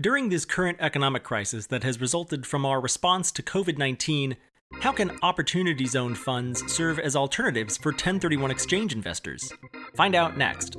During this current economic crisis that has resulted from our response to COVID 19, how can Opportunity Zone funds serve as alternatives for 1031 exchange investors? Find out next.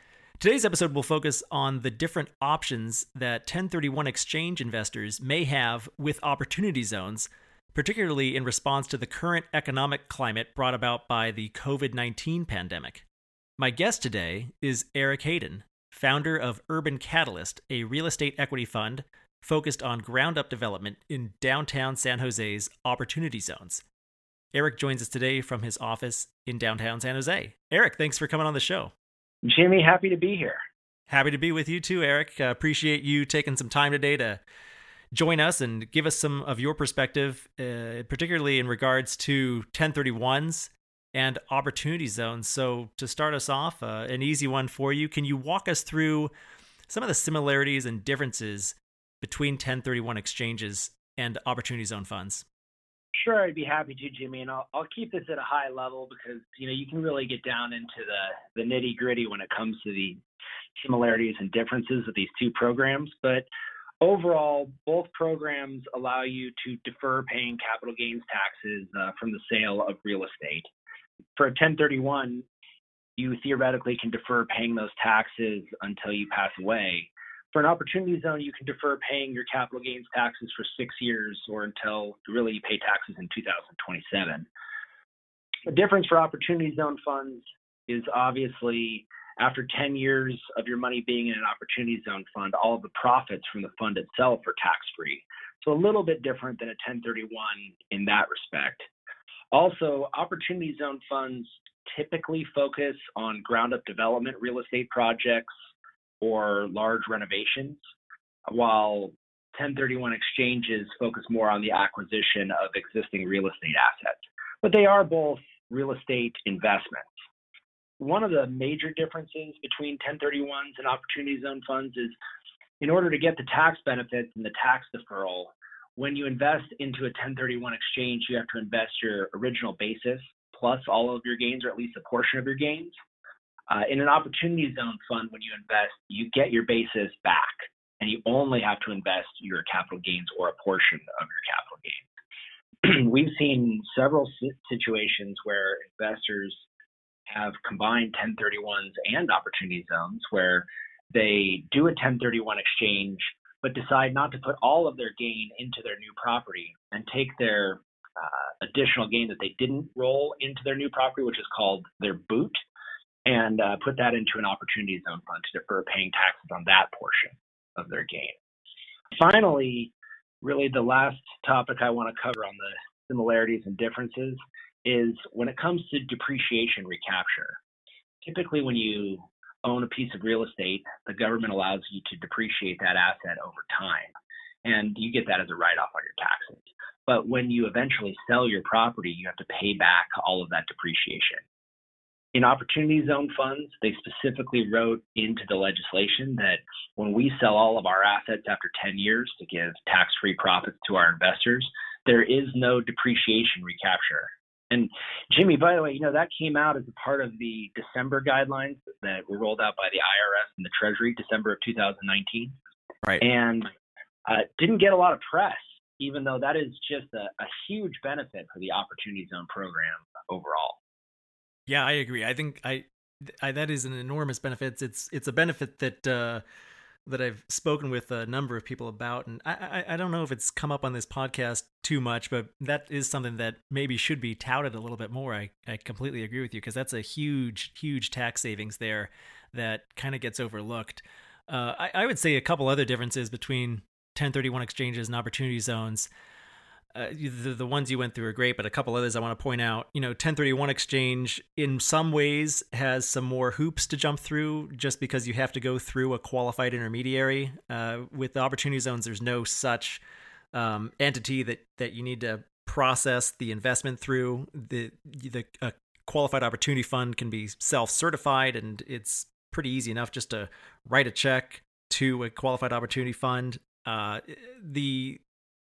Today's episode will focus on the different options that 1031 exchange investors may have with opportunity zones, particularly in response to the current economic climate brought about by the COVID 19 pandemic. My guest today is Eric Hayden, founder of Urban Catalyst, a real estate equity fund focused on ground up development in downtown San Jose's opportunity zones. Eric joins us today from his office in downtown San Jose. Eric, thanks for coming on the show. Jimmy, happy to be here. Happy to be with you too, Eric. Uh, appreciate you taking some time today to join us and give us some of your perspective, uh, particularly in regards to 1031s and opportunity zones. So, to start us off, uh, an easy one for you. Can you walk us through some of the similarities and differences between 1031 exchanges and opportunity zone funds? Sure, I'd be happy to, Jimmy, and I'll, I'll keep this at a high level because you know you can really get down into the the nitty gritty when it comes to the similarities and differences of these two programs. But overall, both programs allow you to defer paying capital gains taxes uh, from the sale of real estate. For a 1031, you theoretically can defer paying those taxes until you pass away. For an opportunity zone, you can defer paying your capital gains taxes for six years or until really you pay taxes in 2027. The difference for opportunity zone funds is obviously after 10 years of your money being in an opportunity zone fund, all of the profits from the fund itself are tax free. So a little bit different than a 1031 in that respect. Also, opportunity zone funds typically focus on ground up development real estate projects or large renovations, while 1031 exchanges focus more on the acquisition of existing real estate assets. But they are both real estate investments. One of the major differences between 1031s and opportunity zone funds is in order to get the tax benefits and the tax deferral, when you invest into a 1031 exchange, you have to invest your original basis plus all of your gains, or at least a portion of your gains. Uh, in an opportunity zone fund, when you invest, you get your basis back, and you only have to invest your capital gains or a portion of your capital gains. We've seen several situations where investors have combined 1031s and opportunity zones where they do a 1031 exchange but decide not to put all of their gain into their new property and take their uh, additional gain that they didn't roll into their new property, which is called their boot, and uh, put that into an opportunity zone fund to defer paying taxes on that portion of their gain. Finally, really the last topic I want to cover on the similarities and differences is when it comes to depreciation recapture. Typically, when you own a piece of real estate, the government allows you to depreciate that asset over time, and you get that as a write off on your taxes. But when you eventually sell your property, you have to pay back all of that depreciation in opportunity zone funds, they specifically wrote into the legislation that when we sell all of our assets after 10 years to give tax free profits to our investors, there is no depreciation recapture. And Jimmy, by the way, you know, that came out as a part of the December guidelines that were rolled out by the IRS and the Treasury, December of 2019. Right. And uh, didn't get a lot of press, even though that is just a, a huge benefit for the Opportunity Zone program overall. Yeah, I agree. I think I, I that is an enormous benefit. It's it's a benefit that uh, that I've spoken with a number of people about, and I, I I don't know if it's come up on this podcast too much, but that is something that maybe should be touted a little bit more. I I completely agree with you because that's a huge huge tax savings there that kind of gets overlooked. Uh, I, I would say a couple other differences between 1031 exchanges and opportunity zones uh, the, the ones you went through are great, but a couple others I want to point out. You know, 1031 exchange in some ways has some more hoops to jump through just because you have to go through a qualified intermediary. Uh, with the opportunity zones, there's no such um, entity that that you need to process the investment through. The the qualified opportunity fund can be self certified, and it's pretty easy enough just to write a check to a qualified opportunity fund. Uh, the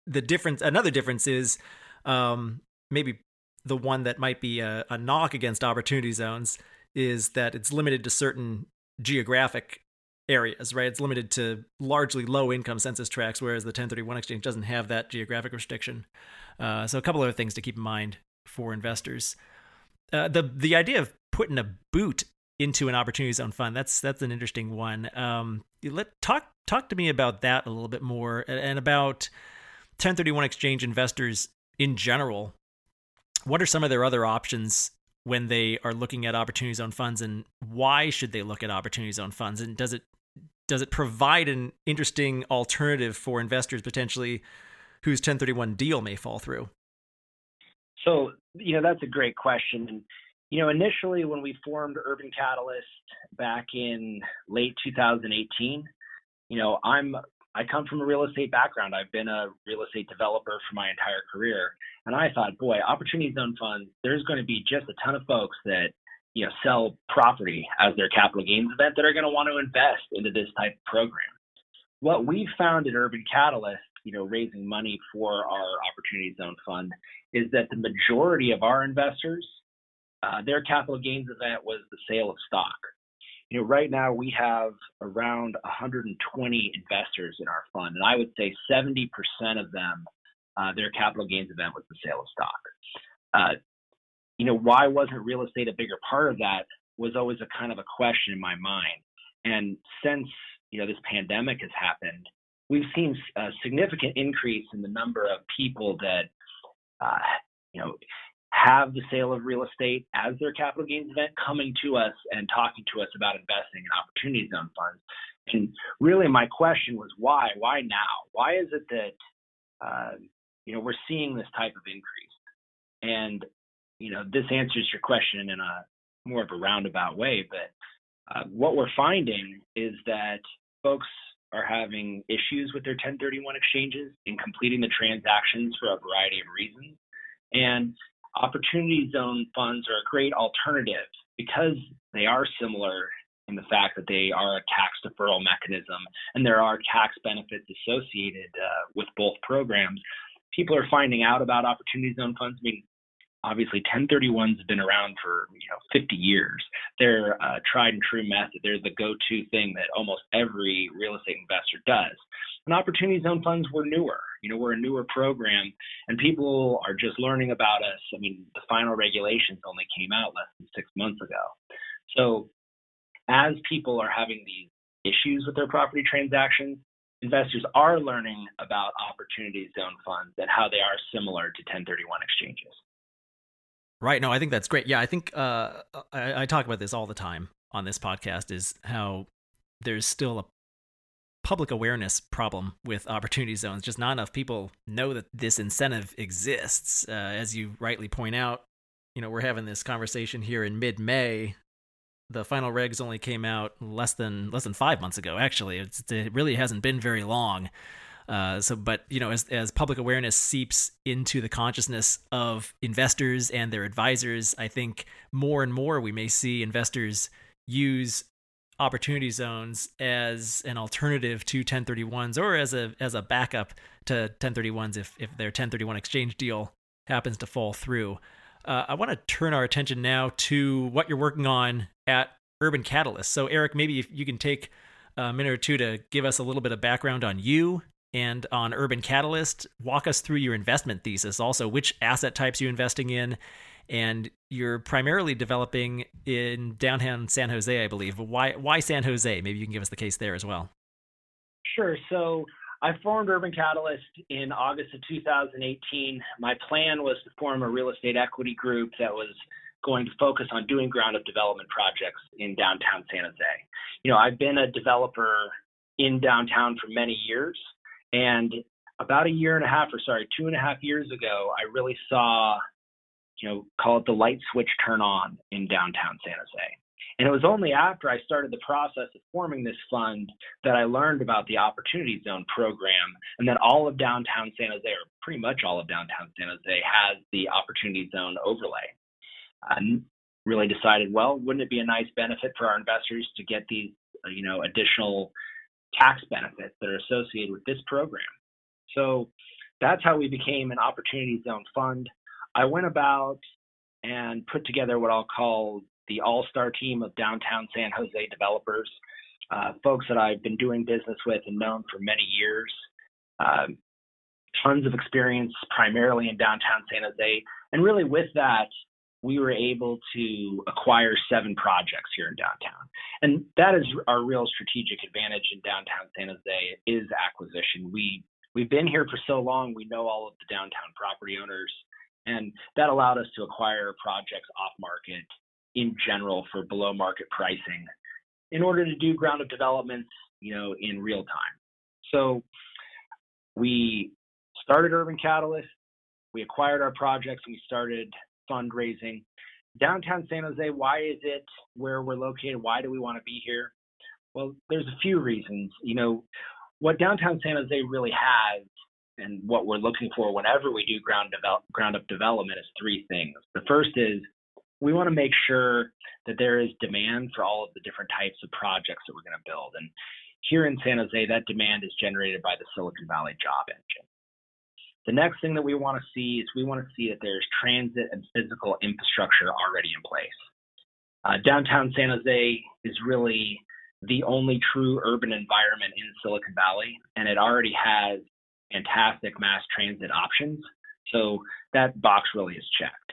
the difference, another difference is um, maybe the one that might be a, a knock against opportunity zones is that it's limited to certain geographic areas, right? It's limited to largely low income census tracts, whereas the 1031 exchange doesn't have that geographic restriction. Uh, so a couple other things to keep in mind for investors. Uh, the the idea of putting a boot into an opportunity zone fund that's that's an interesting one. Um, let talk talk to me about that a little bit more and about 1031 exchange investors in general. What are some of their other options when they are looking at opportunity zone funds, and why should they look at opportunity zone funds? And does it does it provide an interesting alternative for investors potentially whose 1031 deal may fall through? So, you know, that's a great question. And, you know, initially when we formed Urban Catalyst back in late 2018, you know, I'm I come from a real estate background. I've been a real estate developer for my entire career. And I thought, boy, opportunity zone funds, there's going to be just a ton of folks that you know sell property as their capital gains event that are going to want to invest into this type of program. What we found at Urban Catalyst, you know, raising money for our Opportunity Zone Fund, is that the majority of our investors, uh, their capital gains event was the sale of stock. You know, right now we have around 120 investors in our fund, and I would say 70% of them, uh, their capital gains event was the sale of stock. Uh, you know, why wasn't real estate a bigger part of that was always a kind of a question in my mind. And since, you know, this pandemic has happened, we've seen a significant increase in the number of people that, uh, you know, have the sale of real estate as their capital gains event coming to us and talking to us about investing in opportunity zone funds. And really, my question was why? Why now? Why is it that uh, you know we're seeing this type of increase? And you know, this answers your question in a more of a roundabout way, but uh, what we're finding is that folks are having issues with their 1031 exchanges in completing the transactions for a variety of reasons. And opportunity zone funds are a great alternative because they are similar in the fact that they are a tax deferral mechanism and there are tax benefits associated uh, with both programs. People are finding out about opportunity zone funds. I mean, obviously 1031's been around for you know 50 years. They're a tried and true method. They're the go-to thing that almost every real estate investor does. And opportunity zone funds were newer you know we're a newer program and people are just learning about us. I mean the final regulations only came out less than six months ago. So as people are having these issues with their property transactions investors are learning about opportunity zone funds and how they are similar to 1031 exchanges Right. No, I think that's great. Yeah, I think uh, I, I talk about this all the time on this podcast is how there's still a public awareness problem with opportunity zones. Just not enough people know that this incentive exists. Uh, as you rightly point out, you know, we're having this conversation here in mid-May. The final regs only came out less than less than five months ago. Actually, it's, it really hasn't been very long. Uh, so, but you know, as as public awareness seeps into the consciousness of investors and their advisors, I think more and more we may see investors use opportunity zones as an alternative to 1031s or as a as a backup to 1031s if if their 1031 exchange deal happens to fall through. Uh, I want to turn our attention now to what you're working on at Urban Catalyst. So, Eric, maybe if you can take a minute or two to give us a little bit of background on you and on Urban Catalyst. Walk us through your investment thesis, also which asset types you're investing in, and you're primarily developing in downtown San Jose, I believe. Why why San Jose? Maybe you can give us the case there as well. Sure. So I formed Urban Catalyst in August of 2018. My plan was to form a real estate equity group that was going to focus on doing ground up development projects in downtown San Jose. You know, I've been a developer in downtown for many years. And about a year and a half, or sorry, two and a half years ago, I really saw, you know, call it the light switch turn on in downtown San Jose. And it was only after I started the process of forming this fund that I learned about the Opportunity Zone program and that all of downtown San Jose, or pretty much all of downtown San Jose, has the Opportunity Zone overlay. I really decided, well, wouldn't it be a nice benefit for our investors to get these, you know, additional tax benefits that are associated with this program? So that's how we became an Opportunity Zone fund. I went about and put together what I'll call the all-star team of downtown San Jose developers, uh, folks that I've been doing business with and known for many years. Um, tons of experience, primarily in downtown San Jose, and really with that, we were able to acquire seven projects here in downtown, and that is our real strategic advantage in downtown San Jose is acquisition. We we've been here for so long, we know all of the downtown property owners, and that allowed us to acquire projects off market in general for below market pricing in order to do ground up developments, you know, in real time. So we started Urban Catalyst, we acquired our projects, and we started fundraising. Downtown San Jose, why is it where we're located? Why do we want to be here? Well, there's a few reasons. You know, what downtown San Jose really has and what we're looking for whenever we do ground develop, ground up development is three things. The first is we want to make sure that there is demand for all of the different types of projects that we're going to build. And here in San Jose, that demand is generated by the Silicon Valley job engine. The next thing that we want to see is we want to see that there's transit and physical infrastructure already in place. Uh, downtown San Jose is really the only true urban environment in Silicon Valley, and it already has fantastic mass transit options. So that box really is checked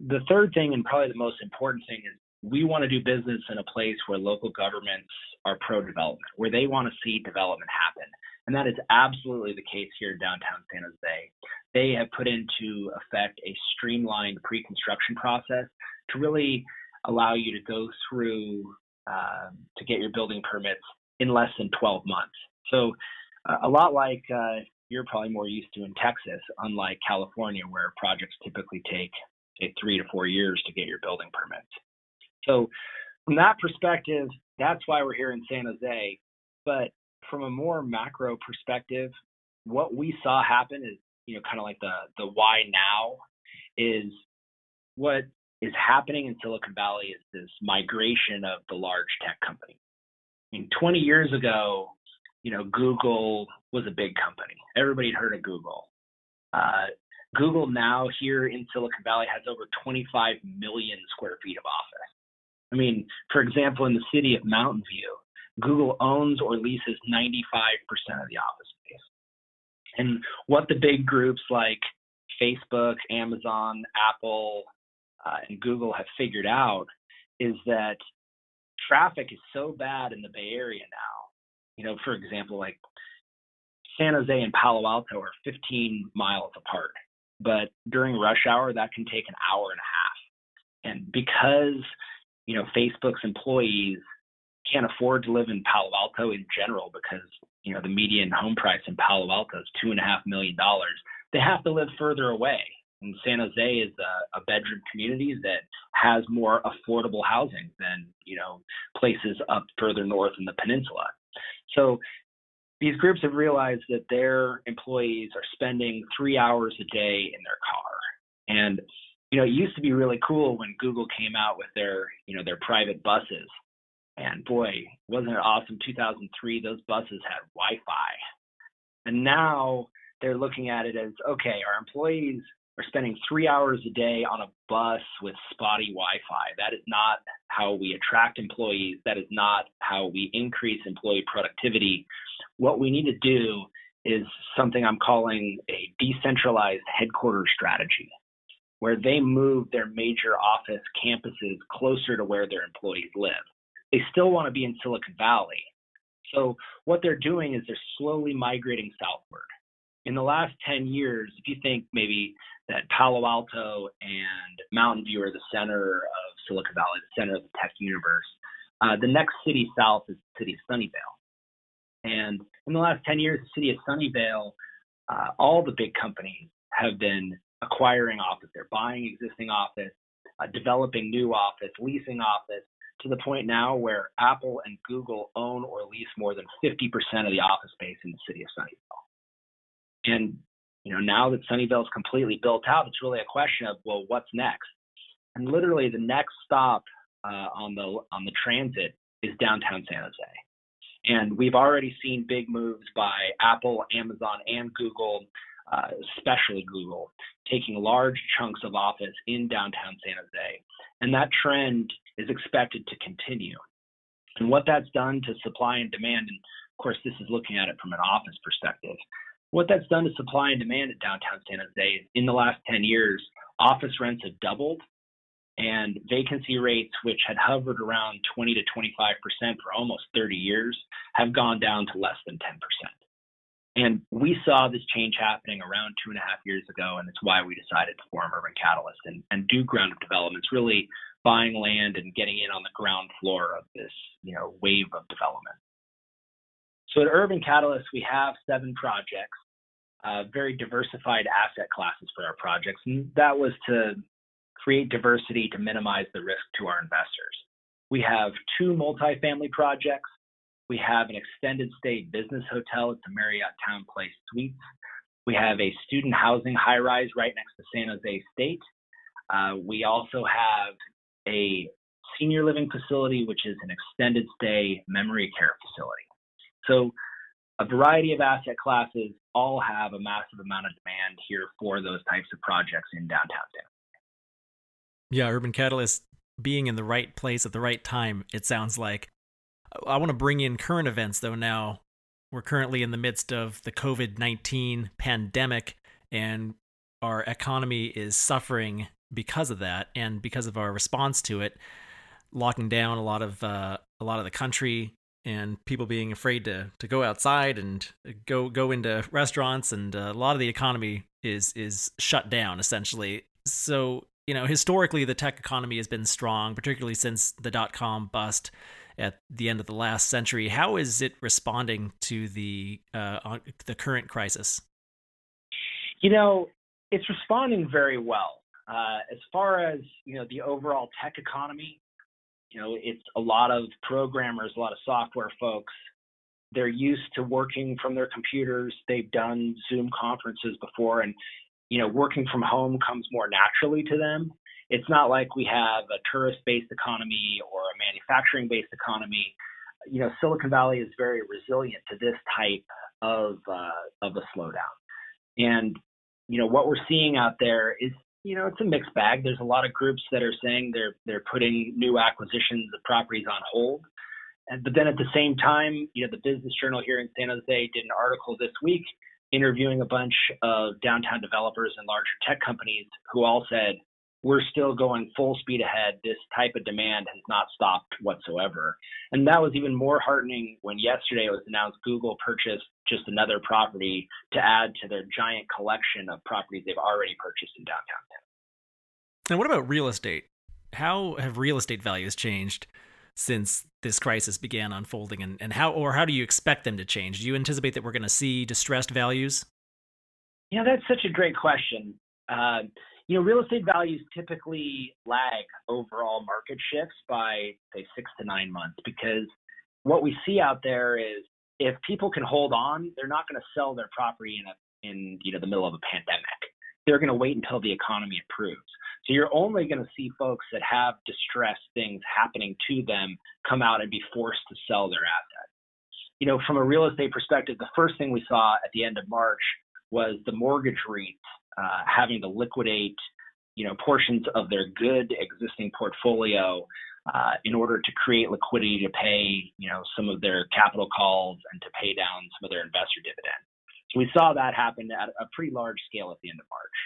the third thing, and probably the most important thing, is we want to do business in a place where local governments are pro development, where they want to see development happen. And that is absolutely the case here in downtown San Jose. They have put into effect a streamlined pre construction process to really allow you to go through uh, to get your building permits in less than 12 months. So, uh, a lot like uh, you're probably more used to in Texas, unlike California, where projects typically take say three to four years to get your building permits. So from that perspective, that's why we're here in San Jose. But from a more macro perspective, what we saw happen is, you know, kind of like the the why now is what is happening in Silicon Valley is this migration of the large tech company. I mean, 20 years ago, you know, Google was a big company. Everybody had heard of Google. Uh, Google now here in Silicon Valley has over 25 million square feet of office. I mean, for example, in the city of Mountain View, Google owns or leases 95% of the office space. And what the big groups like Facebook, Amazon, Apple, uh, and Google have figured out is that traffic is so bad in the Bay Area now. You know, for example, like San Jose and Palo Alto are 15 miles apart but during rush hour that can take an hour and a half and because you know facebook's employees can't afford to live in palo alto in general because you know the median home price in palo alto is two and a half million dollars they have to live further away and san jose is a, a bedroom community that has more affordable housing than you know places up further north in the peninsula so these groups have realized that their employees are spending three hours a day in their car. And, you know, it used to be really cool when Google came out with their, you know, their private buses. And boy, wasn't it awesome? 2003, those buses had Wi Fi. And now they're looking at it as okay, our employees are spending three hours a day on a bus with spotty Wi Fi. That is not how we attract employees. That is not how we increase employee productivity what we need to do is something I'm calling a decentralized headquarters strategy, where they move their major office campuses closer to where their employees live. They still want to be in Silicon Valley. So, what they're doing is they're slowly migrating southward. In the last 10 years, if you think maybe that Palo Alto and Mountain View are the center of Silicon Valley, the center of the tech universe, uh, the next city south is the city of Sunnyvale. And in the last 10 years, the city of Sunnyvale, uh, all the big companies have been acquiring office. They're buying existing office. Uh, developing new office, leasing office, to the point now where Apple and Google own or lease more than 50% of the office space in the city of Sunnyvale. And you know, now that Sunnyvale is completely built out, it's really a question of well, what's next? And literally, the next stop uh, on the on the transit is downtown San Jose. And we've already seen big moves by Apple, Amazon, and Google, uh, especially Google, taking large chunks of office in downtown San Jose. And that trend is expected to continue. And what that's done to supply and demand, and of course, this is looking at it from an office perspective, what that's done to supply and demand at downtown San Jose in the last 10 years, office rents have doubled and vacancy rates, which had hovered around 20 to 25% for almost 30 years, have gone down to less than 10%. And we saw this change happening around two and a half years ago, and it's why we decided to form Urban Catalyst and, and do ground up developments, really buying land and getting in on the ground floor of this, you know, wave of development. So at Urban Catalyst, we have seven projects, uh, very diversified asset classes for our projects, and that was to create diversity to minimize the risk to our investors. We have two multifamily projects. We have an extended stay business hotel at the Marriott TownePlace Suites. We have a student housing high rise right next to San Jose State. Uh, we also have a senior living facility, which is an extended stay memory care facility. So, a variety of asset classes all have a massive amount of demand here for those types of projects in downtown San Jose. yeah, Urban Catalyst being in the right place at the right time, it sounds like. I want to bring in current events, though, now. We're currently in the midst of the COVID 19 pandemic, and our economy is suffering because of that and because of our response to it, locking down a lot of uh, a lot of the country and people being afraid to to go outside and go go into restaurants and uh, a lot of the economy is is shut down essentially. So you know, historically, the tech economy has been strong, particularly since the dot com bust at the end of the last century. How is it responding to the uh, the current crisis? You know, it's responding very well. Uh, as far as you know, the overall tech economy, you know, it's a lot of programmers, a lot of software folks. They're used to working from their computers. They've done Zoom conferences before, and you know, working from home comes more naturally to them. It's not like we have a tourist-based economy or a manufacturing-based economy. You know, Silicon Valley is very resilient to this type of uh, of a slowdown. And you know, what we're seeing out there is, you know, it's a mixed bag. There's a lot of groups that are saying they're they're putting new acquisitions of properties on hold. And, but then at the same time, you know, the Business Journal here in San Jose did an article this week interviewing a bunch of downtown developers and larger tech companies who all said, we're still going full speed ahead. This type of demand has not stopped whatsoever. And that was even more heartening when yesterday it was announced Google purchased just another property to add to their giant collection of properties they've already purchased in downtown. And what about real estate? How have real estate values changed since this crisis began unfolding and, and how or how do you expect them to change? Do you anticipate that we're going to see distressed values? Yeah, that's such a great question. Uh, you know, real estate values typically lag overall market shifts by say six to nine months because what we see out there is if people can hold on, they're not going to sell their property in a in you know the middle of a pandemic. They're going to wait until the economy improves. So you're only going to see folks that have distressed things happening to them come out and be forced to sell their assets. You know, from a real estate perspective, the first thing we saw at the end of March was the mortgage REITs uh, having to liquidate, you know, portions of their good existing portfolio uh, in order to create liquidity to pay, you know, some of their capital calls and to pay down some of their investor dividends. So we saw that happen at a pretty large scale at the end of March.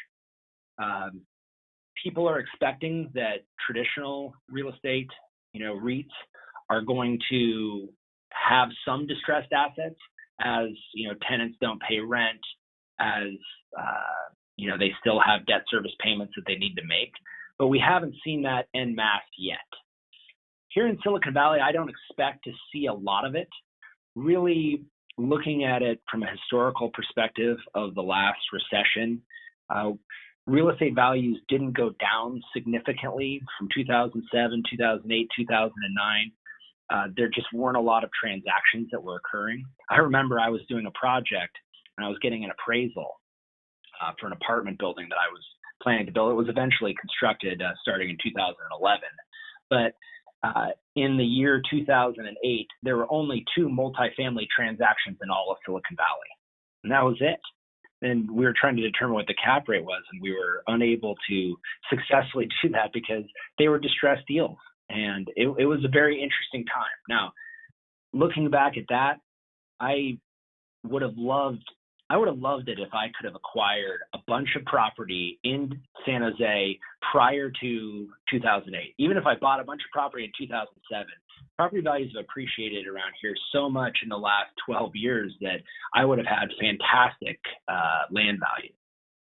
Um, people are expecting that traditional real estate, you know, REITs are going to have some distressed assets as you know tenants don't pay rent, as uh, you know they still have debt service payments that they need to make. But we haven't seen that en masse yet. Here in Silicon Valley, I don't expect to see a lot of it. Really looking at it from a historical perspective of the last recession, uh, real estate values didn't go down significantly from 2007, 2008, 2009. Uh, there just weren't a lot of transactions that were occurring. I remember I was doing a project and I was getting an appraisal uh, for an apartment building that I was planning to build. It was eventually constructed uh, starting in 2011. But uh, in the year 2008, there were only two multifamily transactions in all of Silicon Valley, and that was it. And we were trying to determine what the cap rate was, and we were unable to successfully do that because they were distressed deals. And it, it was a very interesting time. Now, looking back at that, I would have loved I would have loved it if I could have acquired a bunch of property in San Jose prior to 2008. Even if I bought a bunch of property in 2007, property values have appreciated around here so much in the last 12 years that I would have had fantastic uh, land value.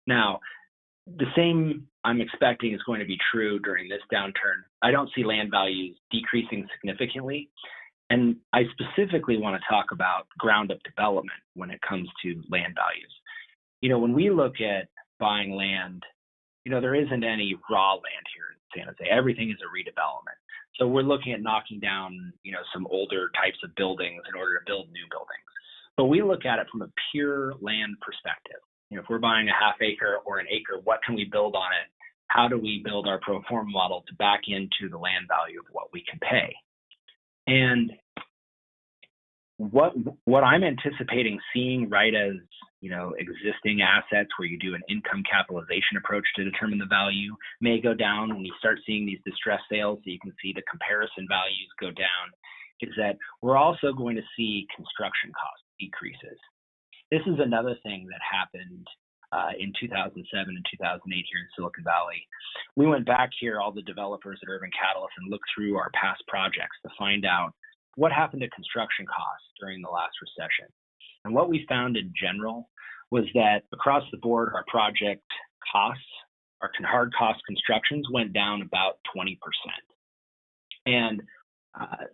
Now, the same I'm expecting is going to be true during this downturn. I don't see land values decreasing significantly. And I specifically want to talk about ground up development when it comes to land values. You know, when we look at buying land, you know, there isn't any raw land here in San Jose. Everything is a redevelopment. So we're looking at knocking down, you know, some older types of buildings in order to build new buildings. But we look at it from a pure land perspective. You know, if we're buying a half acre or an acre, what can we build on it? How do we build our pro forma model to back into the land value of what we can pay? And what what I'm anticipating seeing right as you know existing assets where you do an income capitalization approach to determine the value may go down when you start seeing these distress sales so you can see the comparison values go down is that we're also going to see construction cost decreases. This is another thing that happened uh, in 2007 and 2008 here in Silicon Valley. We went back here, all the developers at Urban Catalyst, and looked through our past projects to find out what happened to construction costs during the last recession. And what we found in general was that across the board, our project costs, our hard cost constructions went down about 20%. And uh,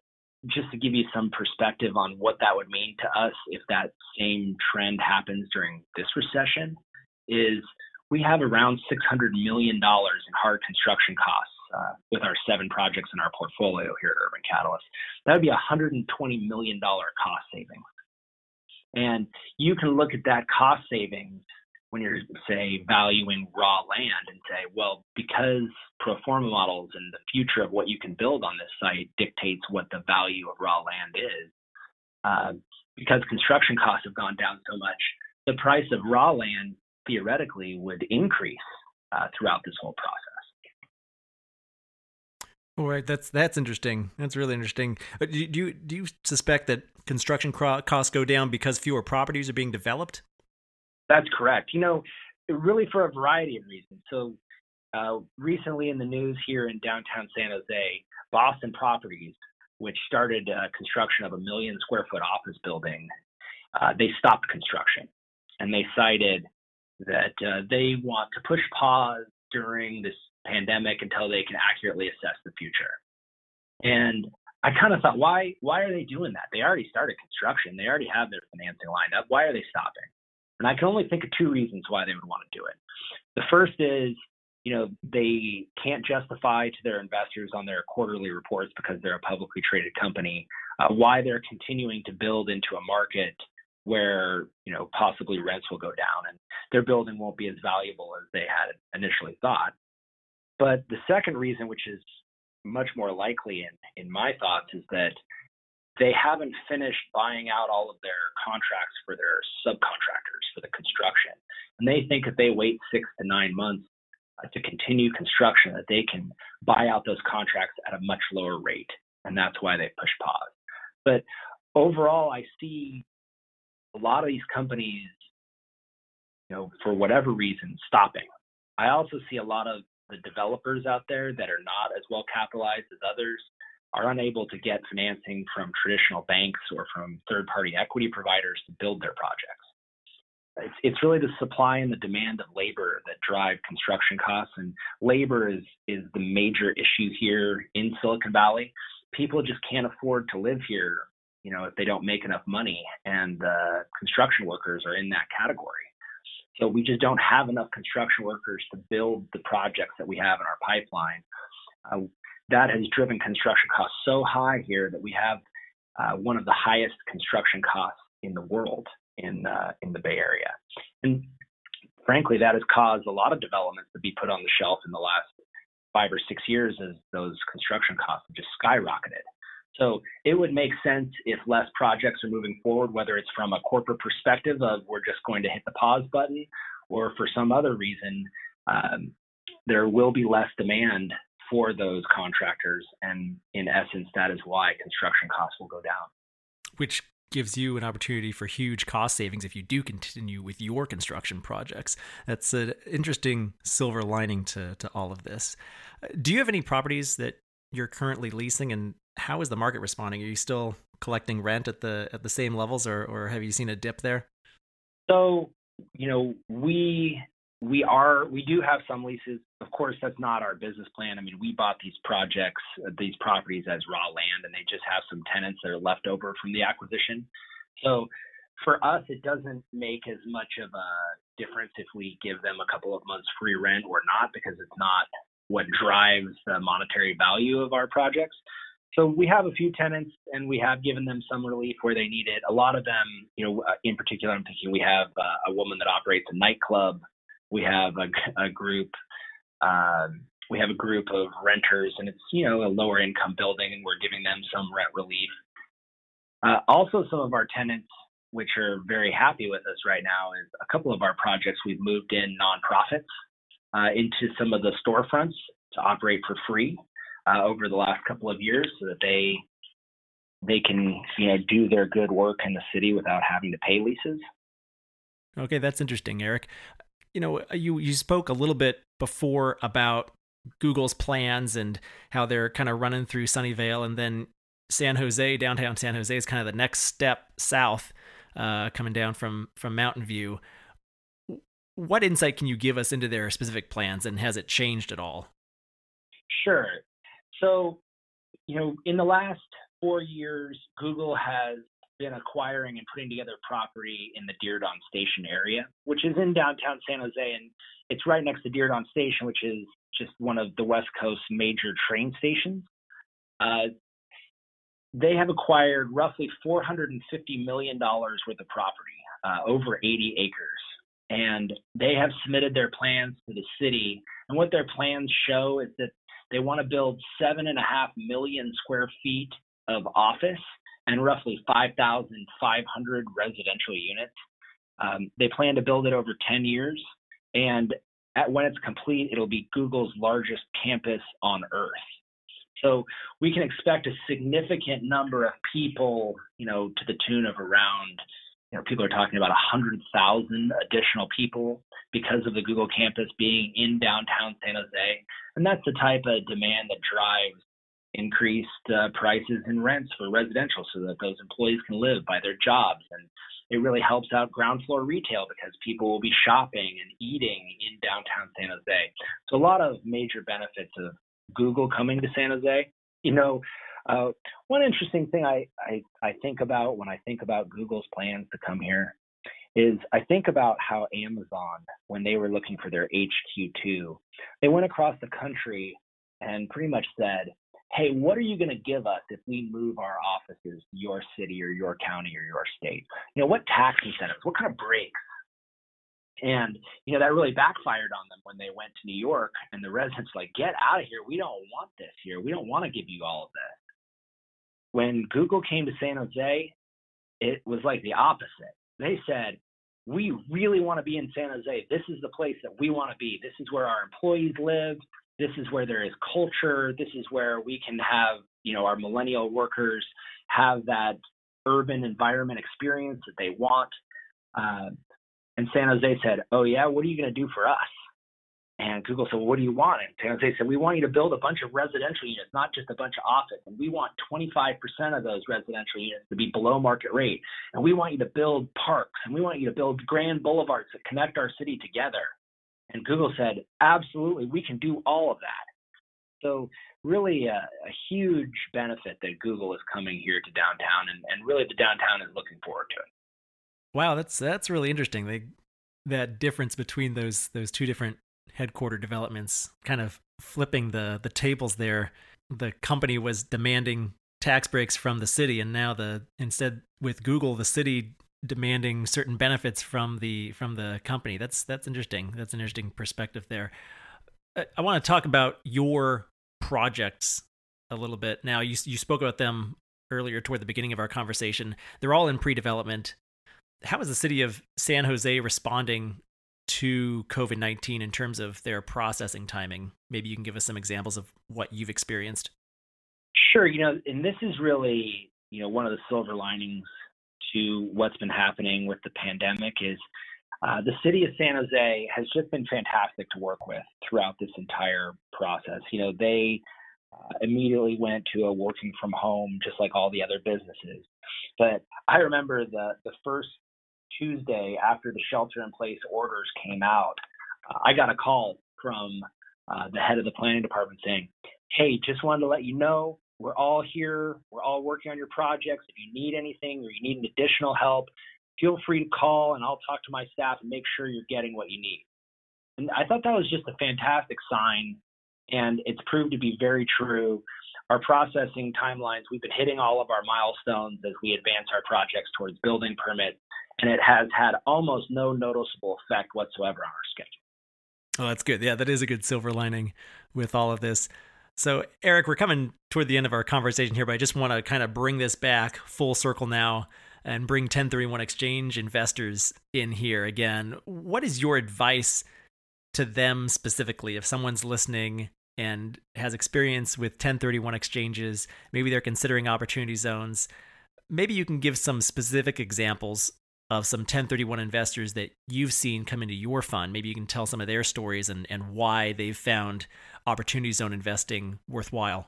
just to give you some perspective on what that would mean to us if that same trend happens during this recession, is we have around $600 million in hard construction costs uh, with our seven projects in our portfolio here at Urban Catalyst. That would be a $120 million cost savings. And you can look at that cost savings when you're, say, valuing raw land and say, well, because pro forma models and the future of what you can build on this site dictates what the value of raw land is, uh, because construction costs have gone down so much, the price of raw land theoretically would increase uh, throughout this whole process. All right, that's that's interesting. That's really interesting. Uh, do you do you suspect that construction costs go down because fewer properties are being developed? That's correct. You know, really for a variety of reasons. So, uh, recently in the news here in downtown San Jose, Boston Properties, which started uh, construction of a million square foot office building, uh, they stopped construction, and they cited that uh, they want to push pause during this pandemic until they can accurately assess the future. And I kind of thought, why why are they doing that? They already started construction. They already have their financing lined up. Why are they stopping? And I can only think of two reasons why they would want to do it. The first is, you know, they can't justify to their investors on their quarterly reports because they're a publicly traded company uh, why they're continuing to build into a market where you know possibly rents will go down and their building won't be as valuable as they had initially thought. But the second reason, which is much more likely in, in my thoughts, is that they haven't finished buying out all of their contracts for their subcontractors for the construction. And they think if they wait six to nine months uh, to continue construction, that they can buy out those contracts at a much lower rate. And that's why they push pause. But overall, I see a lot of these companies, you know, for whatever reason, stopping. I also see a lot of the developers out there that are not as well capitalized as others are unable to get financing from traditional banks or from third party equity providers to build their projects. It's, it's really the supply and the demand of labor that drive construction costs, and labor is, is the major issue here in Silicon Valley. People just can't afford to live here, you know, if they don't make enough money, and uh, construction workers are in that category. So we just don't have enough construction workers to build the projects that we have in our pipeline. Uh, that has driven construction costs so high here that we have uh, one of the highest construction costs in the world in uh, in the Bay Area. And frankly, that has caused a lot of developments to be put on the shelf in the last five or six years as those construction costs have just skyrocketed. So it would make sense if less projects are moving forward, whether it's from a corporate perspective of we're just going to hit the pause button, or for some other reason, um, there will be less demand for those contractors. And in essence, that is why construction costs will go down. Which gives you an opportunity for huge cost savings if you do continue with your construction projects. That's an interesting silver lining to, to all of this. Do you have any properties that you're currently leasing and how is the market responding? Are you still collecting rent at the at the same levels or or have you seen a dip there? So, you know, we we are we do have some leases. Of course, that's not our business plan. I mean, we bought these projects, these properties as raw land, and they just have some tenants that are left over from the acquisition. So, for us, it doesn't make as much of a difference if we give them a couple of months free rent or not, because it's not what drives the monetary value of our projects. So we have a few tenants, and we have given them some relief where they need it. A lot of them, you know, uh, in particular, I'm thinking we have uh, a woman that operates a nightclub. We have a, a group. Um, we have a group of renters, and it's you know a lower income building, and we're giving them some rent relief. Uh, also, some of our tenants, which are very happy with us right now, is a couple of our projects we've moved in nonprofits uh, into some of the storefronts to operate for free uh, over the last couple of years so that they they can you know do their good work in the city without having to pay leases. Okay, that's interesting, Eric. You know, you you spoke a little bit before about Google's plans and how they're kind of running through Sunnyvale and then San Jose, downtown San Jose is kind of the next step south, uh, coming down from from Mountain View. What insight can you give us into their specific plans and has it changed at all? Sure. So, you know, in the last four years, Google has been acquiring and putting together property in the Diridon Station area, which is in downtown San Jose, and it's right next to Diridon Station, which is just one of the West Coast major train stations. Uh, they have acquired roughly $450 million worth of property, uh, over 80 acres. And they have submitted their plans to the city. And what their plans show is that they want to build seven and a half million square feet of office and roughly 5,500 residential units. Um, they plan to build it over 10 years, and at, when it's complete, it'll be Google's largest campus on Earth. So we can expect a significant number of people, you know, to the tune of around, you know, people are talking about 100,000 additional people because of the Google campus being in downtown San Jose. And that's the type of demand that drives increased uh, prices and rents for residential so that those employees can live by their jobs. And it really helps out ground floor retail because people will be shopping and eating in downtown San Jose. So a lot of major benefits of Google coming to San Jose. You know, uh, one interesting thing I, I, I think about when I think about Google's plans to come here is I think about how Amazon, when they were looking for their HQ2, they went across the country and pretty much said, hey, what are you going to give us if we move our offices to your city or your county or your state? You know, what tax incentives, what kind of breaks? And, you know, that really backfired on them when they went to New York and the residents like, get out of here. We don't want this here. We don't want to give you all of this. When Google came to San Jose, it was like the opposite they said, we really want to be in San Jose. This is the place that we want to be. This is where our employees live. This is where there is culture. This is where we can have, you know, our millennial workers have that urban environment experience that they want. Uh, and San Jose said, "Oh yeah, what are you going to do for us?" And Google said, well, what do you want? And San Jose said, we want you to build a bunch of residential units, not just a bunch of office. And we want 25% of those residential units to be below market rate. And we want you to build parks and we want you to build grand boulevards that connect our city together. And Google said, absolutely, we can do all of that. So really a, a huge benefit that Google is coming here to downtown and, and really the downtown is looking forward to it. Wow, that's that's really interesting. They that difference between those those two different headquarter developments, kind of flipping the the tables there. The company was demanding tax breaks from the city, and now the instead with Google, the city demanding certain benefits from the from the company. That's that's interesting. That's an interesting perspective there. I, I want to talk about your projects a little bit. Now, you you spoke about them earlier toward the beginning of our conversation. They're all in pre-development. How is the city of San Jose responding to COVID 19 in terms of their processing timing? Maybe you can give us some examples of what you've experienced. Sure. You know, and this is really, you know, one of the silver linings to what's been happening with the pandemic is uh, the city of San Jose has just been fantastic to work with throughout this entire process. You know, they uh, immediately went to a working from home, just like all the other businesses. But I remember the the first Tuesday after the shelter in place orders came out, uh, I got a call from uh, the head of the planning department saying, "Hey, just wanted to let you know we're all here. We're all working on your projects. If you need anything or you need additional help, feel free to call and I'll talk to my staff and make sure you're getting what you need." And I thought that was just a fantastic sign, and it's proved to be very true our processing timelines, we've been hitting all of our milestones as we advance our projects towards building permits and it has had almost no noticeable effect whatsoever on our schedule. Oh, that's good. Yeah, that is a good silver lining with all of this. So, Eric, we're coming toward the end of our conversation here, but I just want to kind of bring this back full circle now and bring 1031 exchange investors in here again. What is your advice to them specifically if someone's listening and has experience with 1031 exchanges, maybe they're considering opportunity zones? Maybe you can give some specific examples of some 1031 investors that you've seen come into your fund. Maybe you can tell some of their stories and, and why they've found opportunity zone investing worthwhile.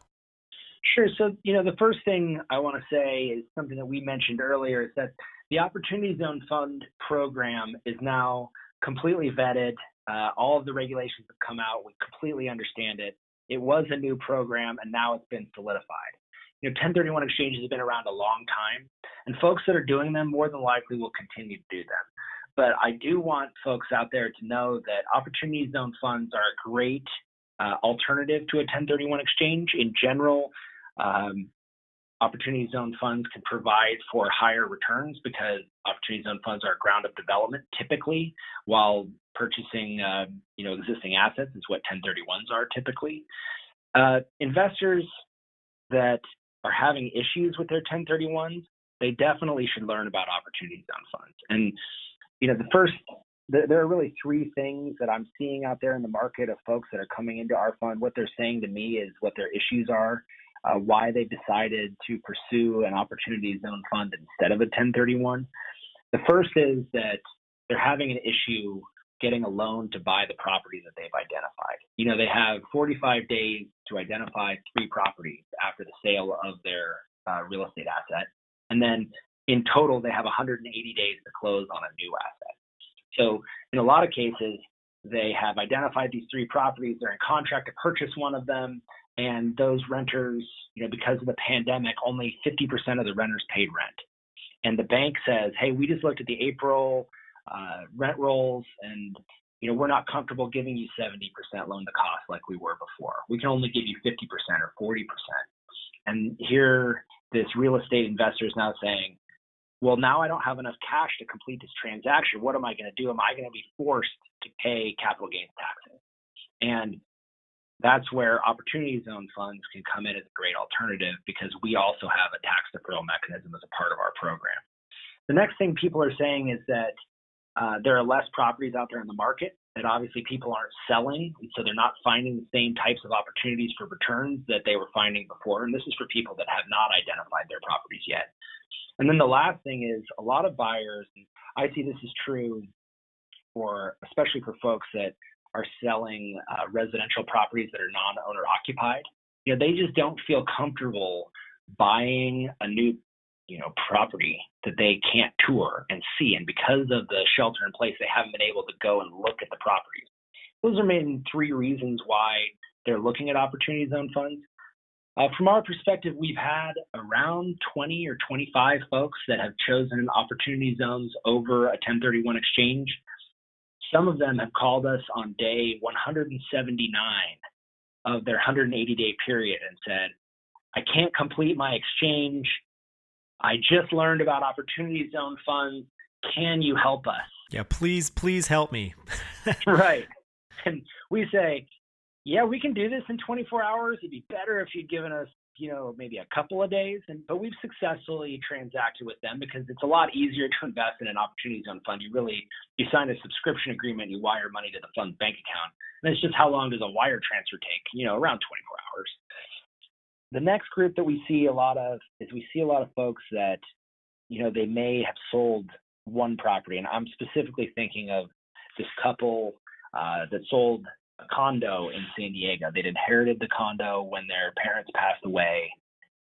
Sure. So, you know, the first thing I want to say is something that we mentioned earlier is that the Opportunity Zone Fund program is now completely vetted. Uh, all of the regulations have come out. We completely understand it. It was a new program and now it's been solidified you know, 1031 exchanges have been around a long time, and folks that are doing them more than likely will continue to do them. But I do want folks out there to know that opportunity zone funds are a great uh, alternative to a 1031 exchange. In general, um, opportunity zone funds can provide for higher returns because opportunity zone funds are ground up development typically, while purchasing uh, you know existing assets is what 1031s are typically. Uh, investors that are having issues with their 1031s, they definitely should learn about opportunity zone funds. And you know, the first there are really three things that I'm seeing out there in the market of folks that are coming into our fund. What they're saying to me is what their issues are, uh, why they decided to pursue an opportunity zone fund instead of a 1031. The first is that they're having an issue getting a loan to buy the property that they've identified. You know, they have 45 days to identify three properties after the sale of their uh, real estate asset. And then in total, they have 180 days to close on a new asset. So in a lot of cases, they have identified these three properties. They're in contract to purchase one of them. And those renters, you know, because of the pandemic, only 50% of the renters paid rent. And the bank says, hey, we just looked at the April uh, rent rolls, and you know we're not comfortable giving you 70% loan to cost like we were before. We can only give you 50% or 40%. And here, this real estate investor is now saying, well, now I don't have enough cash to complete this transaction. What am I going to do? Am I going to be forced to pay capital gains taxes? And that's where opportunity zone funds can come in as a great alternative because we also have a tax deferral mechanism as a part of our program. The next thing people are saying is that uh, there are less properties out there in the market that obviously people aren't selling, so they're not finding the same types of opportunities for returns that they were finding before. And this is for people that have not identified their properties yet. And then the last thing is a lot of buyers, I see this is true for especially for folks that are selling uh, residential properties that are non-owner occupied. You know, they just don't feel comfortable buying a new you know property that they can't tour and see and because of the shelter in place they haven't been able to go and look at the properties. Those are main three reasons why they're looking at opportunity zone funds. Uh, from our perspective we've had around 20 or 25 folks that have chosen opportunity zones over a 1031 exchange. Some of them have called us on day 179 of their 180 day period and said, I can't complete my exchange. I just learned about Opportunity Zone funds. Can you help us? Yeah, please, please help me. right. And we say, yeah, we can do this in 24 hours. It'd be better if you'd given us, you know, maybe a couple of days. And but we've successfully transacted with them because it's a lot easier to invest in an opportunity zone fund. You really you sign a subscription agreement, you wire money to the fund's bank account, and it's just how long does a wire transfer take? You know, around 24 hours. The next group that we see a lot of is we see a lot of folks that, you know, they may have sold one property, and I'm specifically thinking of this couple uh, that sold a condo in San Diego. They'd inherited the condo when their parents passed away,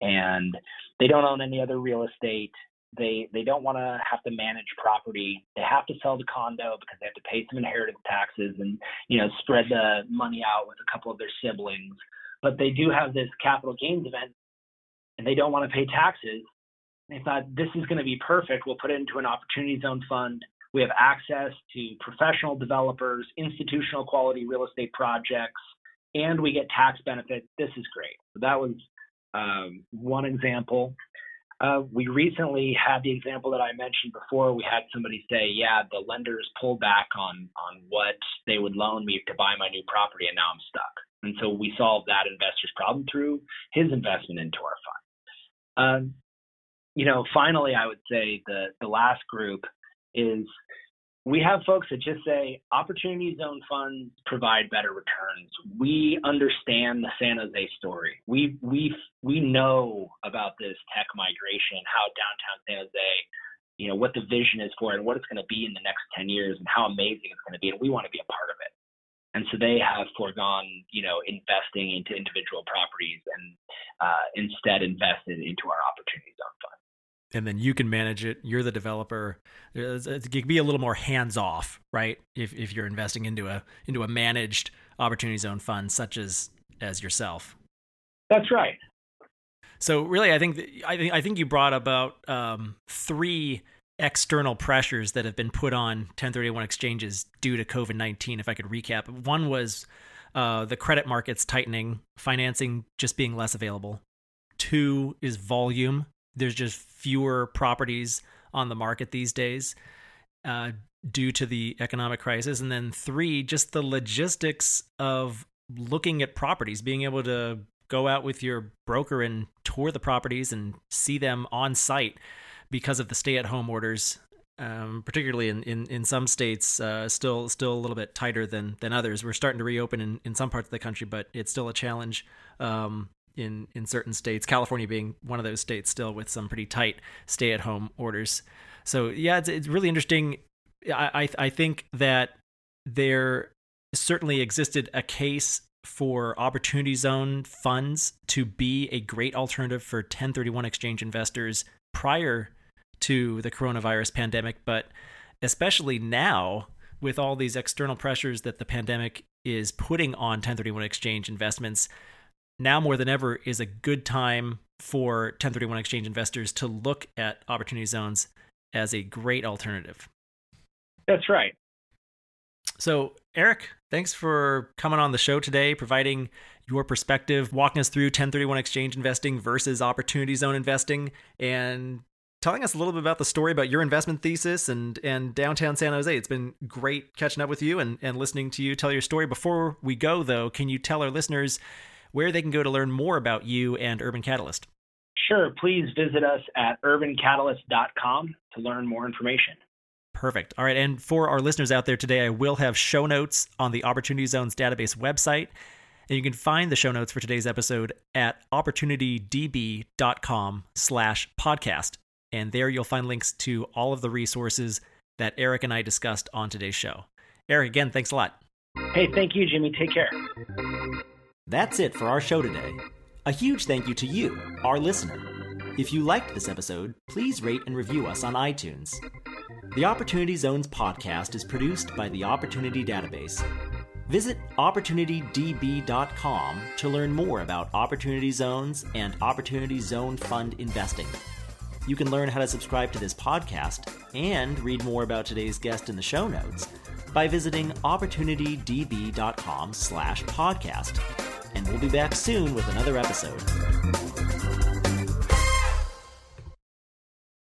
and they don't own any other real estate. They they don't want to have to manage property. They have to sell the condo because they have to pay some inheritance taxes and you know spread the money out with a couple of their siblings. But they do have this capital gains event, and they don't want to pay taxes. They thought this is going to be perfect. We'll put it into an opportunity zone fund we have access to professional developers, institutional quality real estate projects, and we get tax benefits. This is great. So that was um, one example. Uh, we recently had the example that I mentioned before. We had somebody say, "Yeah, the lenders pulled back on on what they would loan me to buy my new property, and now I'm stuck." And so we solved that investor's problem through his investment into our fund. Um, you know, finally, I would say the the last group is we have folks that just say opportunity zone funds provide better returns. We understand the San Jose story. We we we know about this tech migration, how downtown San Jose, you know, what the vision is for it and what it's going to be in the next 10 years and how amazing it's going to be and we want to be a part of it. And so they have foregone, you know, investing into individual properties and uh, instead invested into our opportunity zone fund and then you can manage it. You're the developer. It can be a little more hands off, right? If if you're investing into a into a managed opportunity zone fund such as as yourself. That's right. So really, I think I think I think you brought about um, three external pressures that have been put on 1031 exchanges due to COVID 19. If I could recap, one was uh, the credit markets tightening, financing just being less available. Two is volume there's just fewer properties on the market these days uh, due to the economic crisis. And then three, just the logistics of looking at properties, being able to go out with your broker and tour the properties and see them on site because of the stay-at-home orders. Um, particularly in, in, in some states, uh, still still a little bit tighter than than others. We're starting to reopen in, in some parts of the country, but it's still a challenge. Um, in in certain states, California being one of those states still with some pretty tight stay at home orders. So yeah, it's it's really interesting. I I, I think that there certainly existed a case for opportunity zone funds to be a great alternative for 1031 exchange investors prior to the coronavirus pandemic, but especially now with all these external pressures that the pandemic is putting on 1031 exchange investments, now more than ever is a good time for 1031 exchange investors to look at opportunity zones as a great alternative. That's right. So, Eric, thanks for coming on the show today, providing your perspective, walking us through 1031 exchange investing versus opportunity zone investing, and telling us a little bit about the story about your investment thesis and and downtown San Jose. It's been great catching up with you and, and listening to you tell your story. Before we go, though, can you tell our listeners where they can go to learn more about you and Urban Catalyst. Sure. Please visit us at urbancatalyst.com to learn more information. Perfect. All right. And for our listeners out there today, I will have show notes on the Opportunity Zones database website. And you can find the show notes for today's episode at opportunitydb.com slash podcast. And there you'll find links to all of the resources that Eric and I discussed on today's show. Eric, again, thanks a lot. Hey, thank you, Jimmy. Take care. That's it for our show today. A huge thank you to you, our listener. If you liked this episode, please rate and review us on iTunes. The Opportunity Zones podcast is produced by the Opportunity Database. Visit OpportunityDB.com to learn more about Opportunity Zones and Opportunity Zone Fund investing. You can learn how to subscribe to this podcast and read more about today's guest in the show notes by visiting opportunitydb.com slash podcast. And we'll be back soon with another episode.